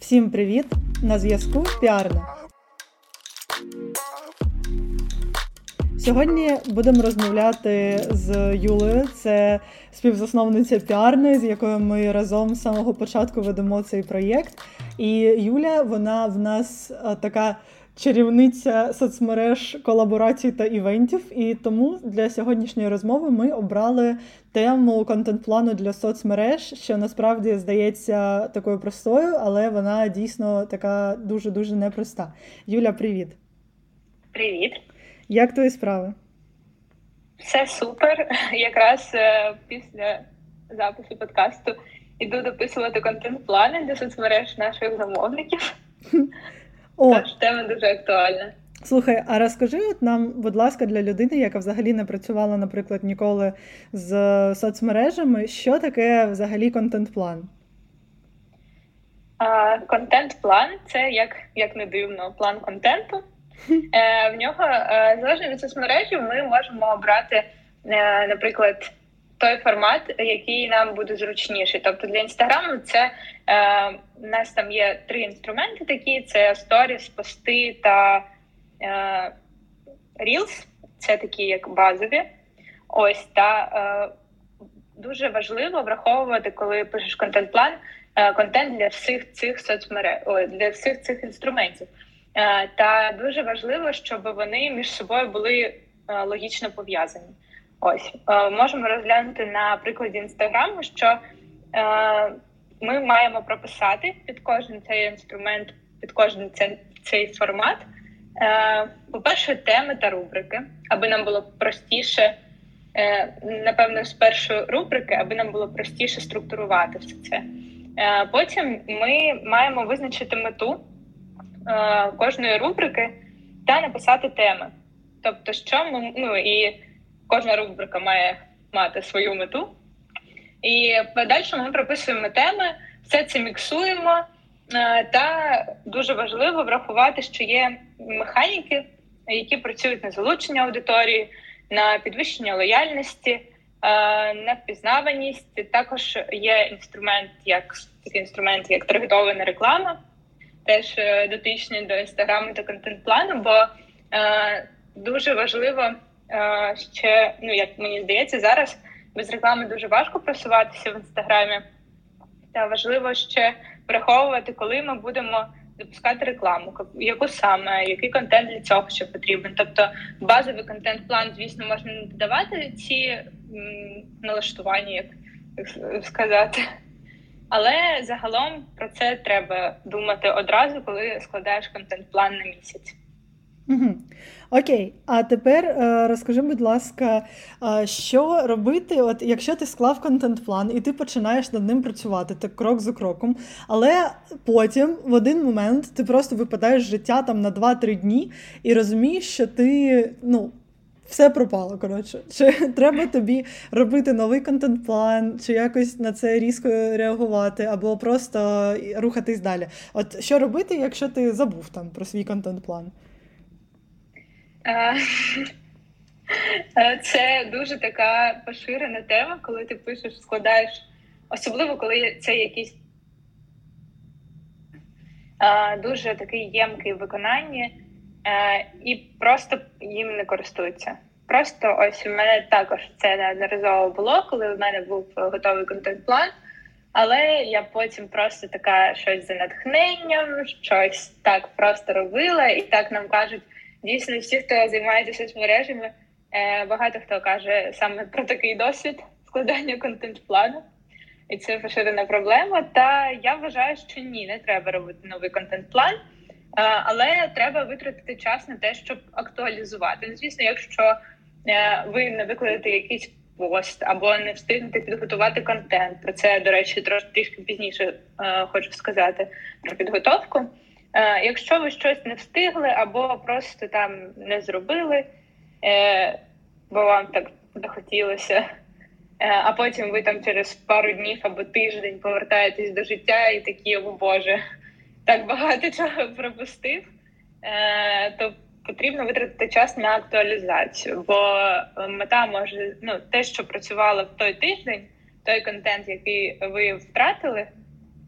Всім привіт! На зв'язку Піарна. Сьогодні будемо розмовляти з Юлею. Це співзасновниця піарни, з якою ми разом з самого початку ведемо цей проєкт. І Юля, вона в нас така чарівниця соцмереж колаборацій та івентів. І тому для сьогоднішньої розмови ми обрали тему контент-плану для соцмереж, що насправді здається такою простою, але вона дійсно така дуже дуже непроста. Юля, привіт. Привіт. Як твої справи? Все супер. Якраз е, після запису подкасту іду дописувати контент-плани для соцмереж наших замовників. О. Тож тема дуже актуальна. Слухай, а розкажи от нам, будь ласка, для людини, яка взагалі не працювала, наприклад, ніколи з соцмережами, що таке взагалі контент-план? Контент-план це як як не дивно, план контенту. Е, В нього е, залежно від соцмережі, ми можемо обрати, е, наприклад, той формат, який нам буде зручніший. Тобто для інстаграму це е, у нас там є три інструменти такі: це сторіс, пости та е, Reels. Це такі як базові. Ось та е, дуже важливо враховувати, коли пишеш контент-план, е, контент для всіх цих соцмереж, для всіх цих інструментів. Е, та дуже важливо, щоб вони між собою були е, логічно пов'язані. Ось е, можемо розглянути на прикладі інстаграму, що ми маємо прописати під кожен цей інструмент, під кожен цей, формат. По-перше, теми та рубрики, аби нам було простіше, напевно, з першої рубрики, аби нам було простіше структурувати все це. Потім ми маємо визначити мету. Е, кожної рубрики та написати теми. Тобто, що ми ну і кожна рубрика має мати свою мету. І подальше ми прописуємо теми, все це міксуємо, е, та дуже важливо врахувати, що є механіки, які працюють на залучення аудиторії, на підвищення лояльності, е, на впізнаваність. Також є інструмент, як такий інструмент, як таргетована реклама теж е, дотичні до інстаграму та контент-плану, бо дуже важливо ще, ну як мені здається, зараз без реклами дуже важко просуватися в інстаграмі. Та важливо ще враховувати, коли ми будемо запускати рекламу, яку саме, який контент для цього ще потрібен. Тобто базовий контент-план, звісно, можна не додавати ці налаштування, як сказати. Але загалом про це треба думати одразу, коли складаєш контент-план на місяць. Угу. Окей, а тепер е, розкажи, будь ласка, е, що робити, от якщо ти склав контент-план і ти починаєш над ним працювати так крок за кроком, але потім в один момент ти просто випадаєш з життя там на 2-3 дні і розумієш, що ти ну, все пропало. коротше. Чи треба тобі робити новий контент-план, чи якось на це різко реагувати, або просто рухатись далі? От що робити, якщо ти забув там про свій контент-план? Це дуже така поширена тема, коли ти пишеш, складаєш, особливо коли це якийсь дуже такий ємкий в виконанні. Е, і просто їм не користуються. Просто ось у мене також це неодноразово було, коли в мене був готовий контент-план. Але я потім просто така щось за натхненням, щось так просто робила, і так нам кажуть дійсно всі, хто займається соцмережами, е, багато хто каже саме про такий досвід складання контент-плану, і це поширена проблема. Та я вважаю, що ні, не треба робити новий контент-план. Але треба витратити час на те, щоб актуалізувати. Ну, звісно, якщо е, ви не викладете якийсь пост або не встигнете підготувати контент. Про це, до речі, трошки пізніше е, хочу сказати про підготовку. Е, якщо ви щось не встигли або просто там не зробили, бо вам так захотілося, а потім ви там через пару днів або тиждень повертаєтесь до життя і такі, о Боже так багато чого пропустив, е, то потрібно витратити час на актуалізацію. Бо мета може ну те, що працювало в той тиждень, той контент, який ви втратили,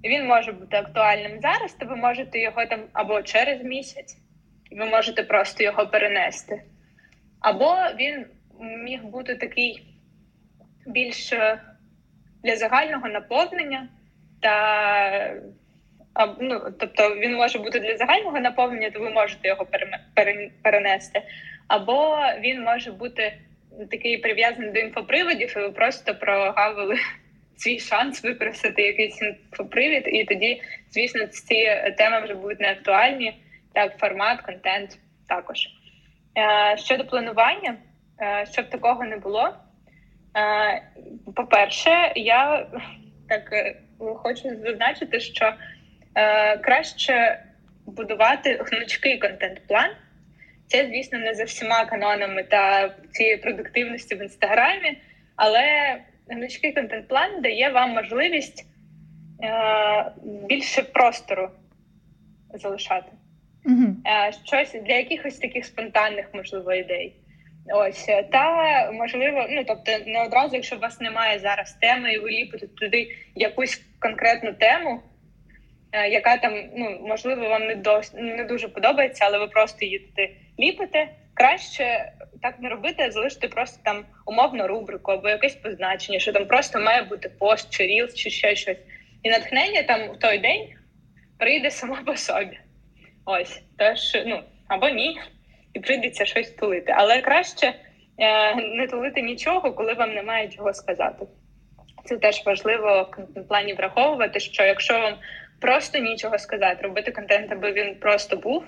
він може бути актуальним зараз, то ви можете його там або через місяць, ви можете просто його перенести. Або він міг бути такий більш е, для загального наповнення, та ну, тобто він може бути для загального наповнення, то ви можете його перенести. Або він може бути такий прив'язаний до інфоприводів, і ви просто прогавили свій шанс використати якийсь інфопривід, і тоді, звісно, ці теми вже будуть не актуальні, так формат, контент також. Е, щодо планування, е, щоб такого не було. Е, по-перше, я так хочу зазначити, що краще будувати гнучкий контент-план. Це, звісно, не за всіма канонами та цієї продуктивності в інстаграмі, але гнучкий контент-план дає вам можливість е, більше простору залишати. Угу. Е, щось для якихось таких спонтанних, можливо, ідей. Ось та можливо, ну тобто, не одразу, якщо у вас немає зараз теми, і ви ліпите туди якусь конкретну тему, е, яка там ну можливо вам не до не дуже подобається, але ви просто її туди ліпите. Краще так не робити, а залишити просто там умовну рубрику або якесь позначення, що там просто має бути пост чи рілс, чи ще щось. І натхнення там в той день прийде само по собі. Ось тож, ну або ні, і прийдеться щось тулити. Але краще е, не тулити нічого, коли вам немає чого сказати. Це теж важливо в плані враховувати, що якщо вам просто нічого сказати, робити контент, аби він просто був,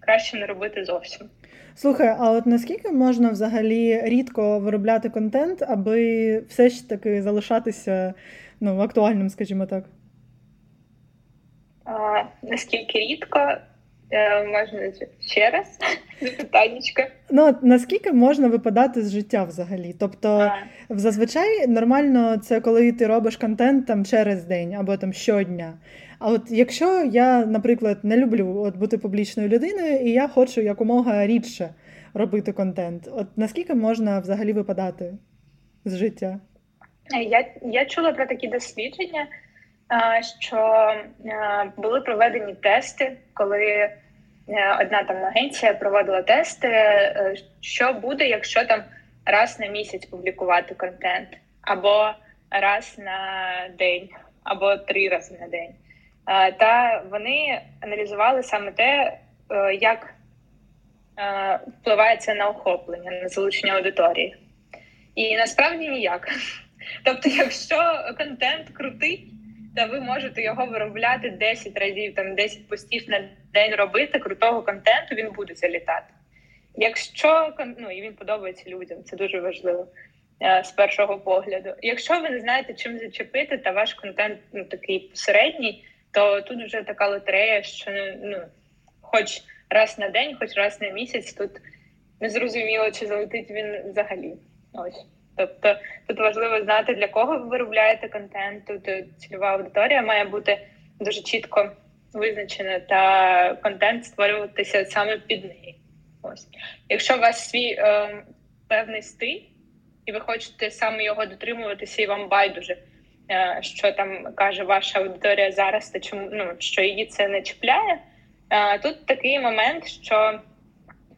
краще не робити зовсім. Слухай, а от наскільки можна взагалі рідко виробляти контент, аби все ж таки залишатися ну, актуальним, скажімо так? А, Наскільки рідко? Е, можна ще раз запитаннячка. Ну, наскільки можна випадати з життя взагалі? Тобто, а. зазвичай нормально це коли ти робиш контент там через день або там щодня. А от якщо я, наприклад, не люблю от бути публічною людиною, і я хочу якомога рідше робити контент, от наскільки можна взагалі випадати з життя? Я я чула про такі дослідження, що були проведені тести, коли е, одна там агенція проводила тести, е, що буде, якщо там раз на місяць публікувати контент, або раз на день, або три рази на день. Е, та вони аналізували саме те, е, як е, впливає це на охоплення, на залучення аудиторії. І насправді ніяк. Тобто, якщо контент крутий, то ви можете його виробляти 10 разів, там 10 постів на день робити крутого контенту, він буде залітати. Якщо ну, і він подобається людям, це дуже важливо з першого погляду. Якщо ви не знаєте, чим зачепити, та ваш контент ну, такий посередній то тут вже така лотерея, що ну хоч раз на день, хоч раз на місяць, тут не зрозуміло, чи залетить він взагалі. Ось. Тобто тут важливо знати, для кого ви виробляєте контент. Тут цільова аудиторія має бути дуже чітко визначена, та контент створюватися саме під неї. Ось. Якщо у вас свій е, певний стиль, і ви хочете саме його дотримуватися, і вам байдуже. Е, що там каже ваша аудиторія зараз, та чому ну що її це не чіпляє. Е, тут такий момент, що е,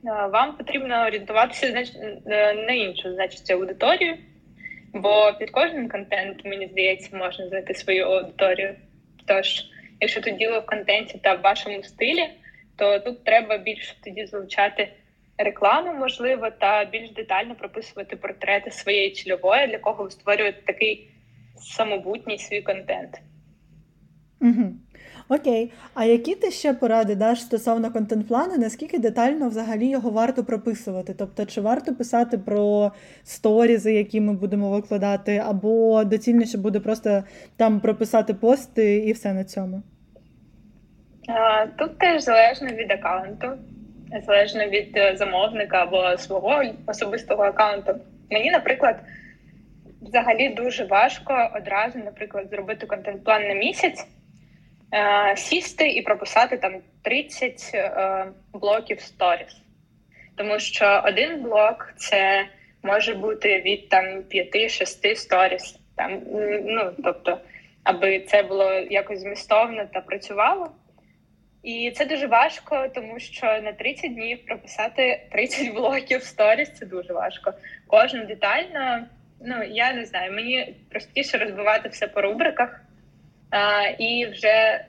вам потрібно орієнтуватися на іншу, значить, аудиторію, бо під кожним контентом, мені здається, можна знайти свою аудиторію. Тож, якщо тут діло в контенті та в вашому стилі, то тут треба більше тоді залучати рекламу, можливо, та більш детально прописувати портрети своєї цільової, для кого ви створюєте такий самобутній свій контент. Угу. Окей, а які ти ще поради даш стосовно контент-плану? Наскільки детально взагалі його варто прописувати? Тобто, чи варто писати про сторізи, які ми будемо викладати, або доцільніше буде просто там прописати пости і все на цьому? Тут теж залежно від аккаунту, залежно від е, замовника або свого особистого аккаунту. Мені, наприклад взагалі дуже важко одразу, наприклад, зробити контент-план на місяць, сісти і прописати там 30 е, блоків сторіс. Тому що один блок це може бути від там 5-6 сторіс. Там, ну, тобто аби це було якось змістовно та працювало. І це дуже важко, тому що на 30 днів прописати 30 блоків сторіс це дуже важко. Кожну детально, ну я не знаю, мені простіше розбивати все по рубриках і вже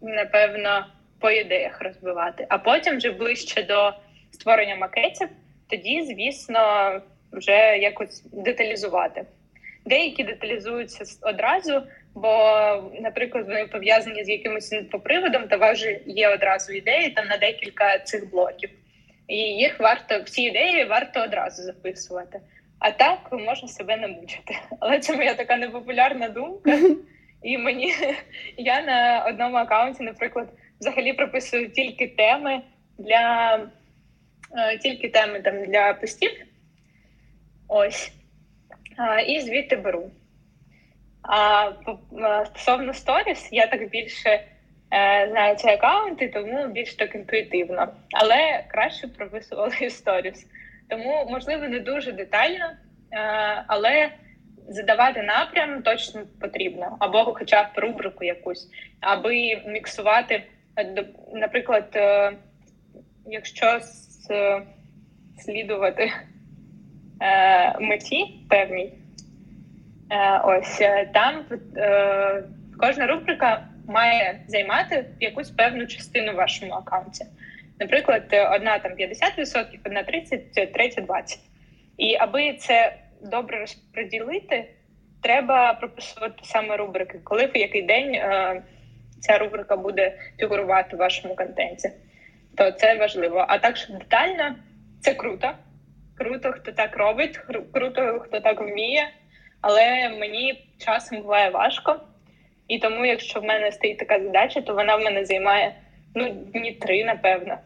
напевно по ідеях розбивати. А потім вже ближче до створення макетів, тоді, звісно, вже якось деталізувати. Деякі деталізуються одразу, бо, наприклад, вони пов'язані з якимось інфоприводом, та вас є одразу ідеї там на декілька цих блоків. І їх варто всі ідеї варто одразу записувати. А так можна себе не мучити. Але це моя така непопулярна думка. І мені я на одному аккаунті, наприклад, взагалі прописую тільки теми для е, тільки теми там для постів. Ось. І звідти беру. А стосовно сторіс, я так більше е, знаю ці аккаунти, тому більш так інтуїтивно. Але краще прописували сторіс. Тому, можливо, не дуже детально, е, але задавати напрям точно потрібно, або хоча б рубрику якусь, аби міксувати, е, наприклад, якщо слідувати меті певній. Е, ось е, там е, кожна рубрика має займати якусь певну частину в вашому аккаунті. Наприклад, одна там 50%, одна 30%, третя 20%. І аби це добре розподілити, треба прописувати саме рубрики, коли в який день е, ця рубрика буде фігурувати в вашому контенті. То це важливо. А так, що детально це круто. Круто, хто так робить, круто, хто так вміє але мені часом буває важко. І тому, якщо в мене стоїть така задача, то вона в мене займає ну, дні три, напевно.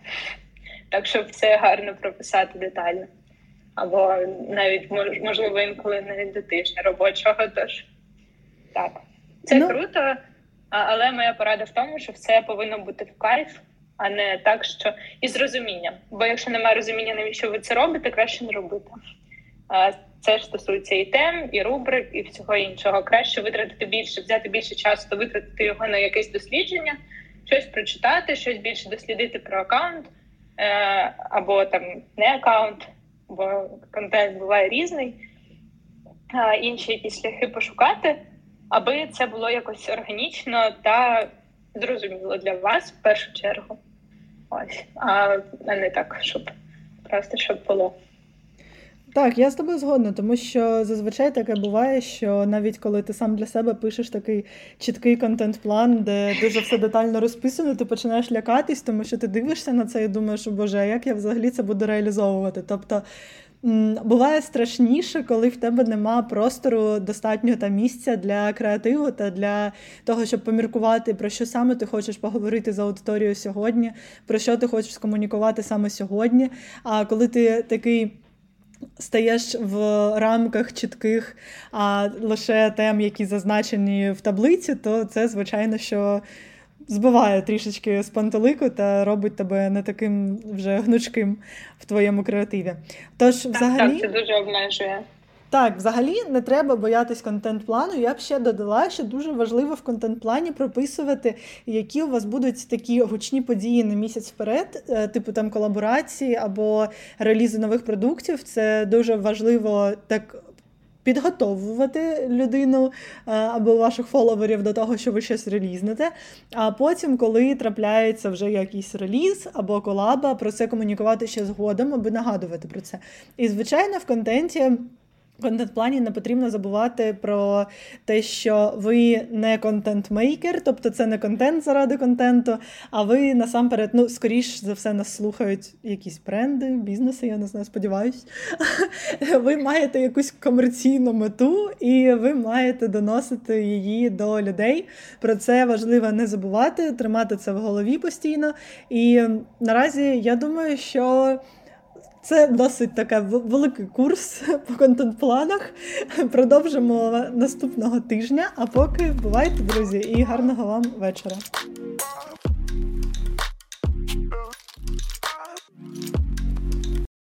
Так щоб це гарно прописати детально. Або навіть можливо інколи навіть до тижня робочого. Тож так, це ну... круто, але моя порада в тому, що все повинно бути в кайф, а не так, що і з розумінням. Бо якщо немає розуміння, навіщо ви це робите, краще не робити. Це ж стосується і тем, і рубрик, і всього іншого. Краще витратити більше, взяти більше часу, то витратити його на якесь дослідження, щось прочитати, щось більше дослідити про аккаунт е, або там не аккаунт, бо контент буває різний, інші якісь шляхи пошукати, аби це було якось органічно та зрозуміло для вас в першу чергу. Ось, а не так, щоб просто щоб було. Так, я з тобою згодна, тому що зазвичай таке буває, що навіть коли ти сам для себе пишеш такий чіткий контент-план, де дуже все детально розписано, ти починаєш лякатись, тому що ти дивишся на це і думаєш, боже, а як я взагалі це буду реалізовувати? Тобто буває страшніше, коли в тебе нема простору достатнього та місця для креативу та для того, щоб поміркувати, про що саме ти хочеш поговорити з аудиторією сьогодні, про що ти хочеш скомунікувати саме сьогодні. А коли ти такий стаєш в рамках чітких а лише тем, які зазначені в таблиці, то це, звичайно, що збиває трішечки з пантелику та робить тебе не таким вже гнучким в твоєму креативі. Тож, так, взагалі, так, це дуже обмежує. Так, взагалі не треба боятись контент-плану. Я б ще додала, що дуже важливо в контент-плані прописувати, які у вас будуть такі гучні події на місяць вперед, е, типу там колаборації або релізи нових продуктів. Це дуже важливо так. Підготовувати людину е, або ваших фоловерів до того, що ви щось релізнете. А потім, коли трапляється вже якийсь реліз або колаба, про це комунікувати ще згодом, аби нагадувати про це. І, звичайно, в контенті контент-плані не потрібно забувати про те, що ви не контент-мейкер, тобто це не контент заради контенту, а ви насамперед, ну, скоріш за все, нас слухають якісь бренди, бізнеси, я не знаю, сподіваюсь. Ви маєте якусь комерційну мету, і ви маєте доносити її до людей. Про це важливо не забувати, тримати це в голові постійно. І наразі я думаю, що. Це досить таке великий курс по контент-планах. Продовжимо наступного тижня. А поки бувайте, друзі, і гарного вам вечора.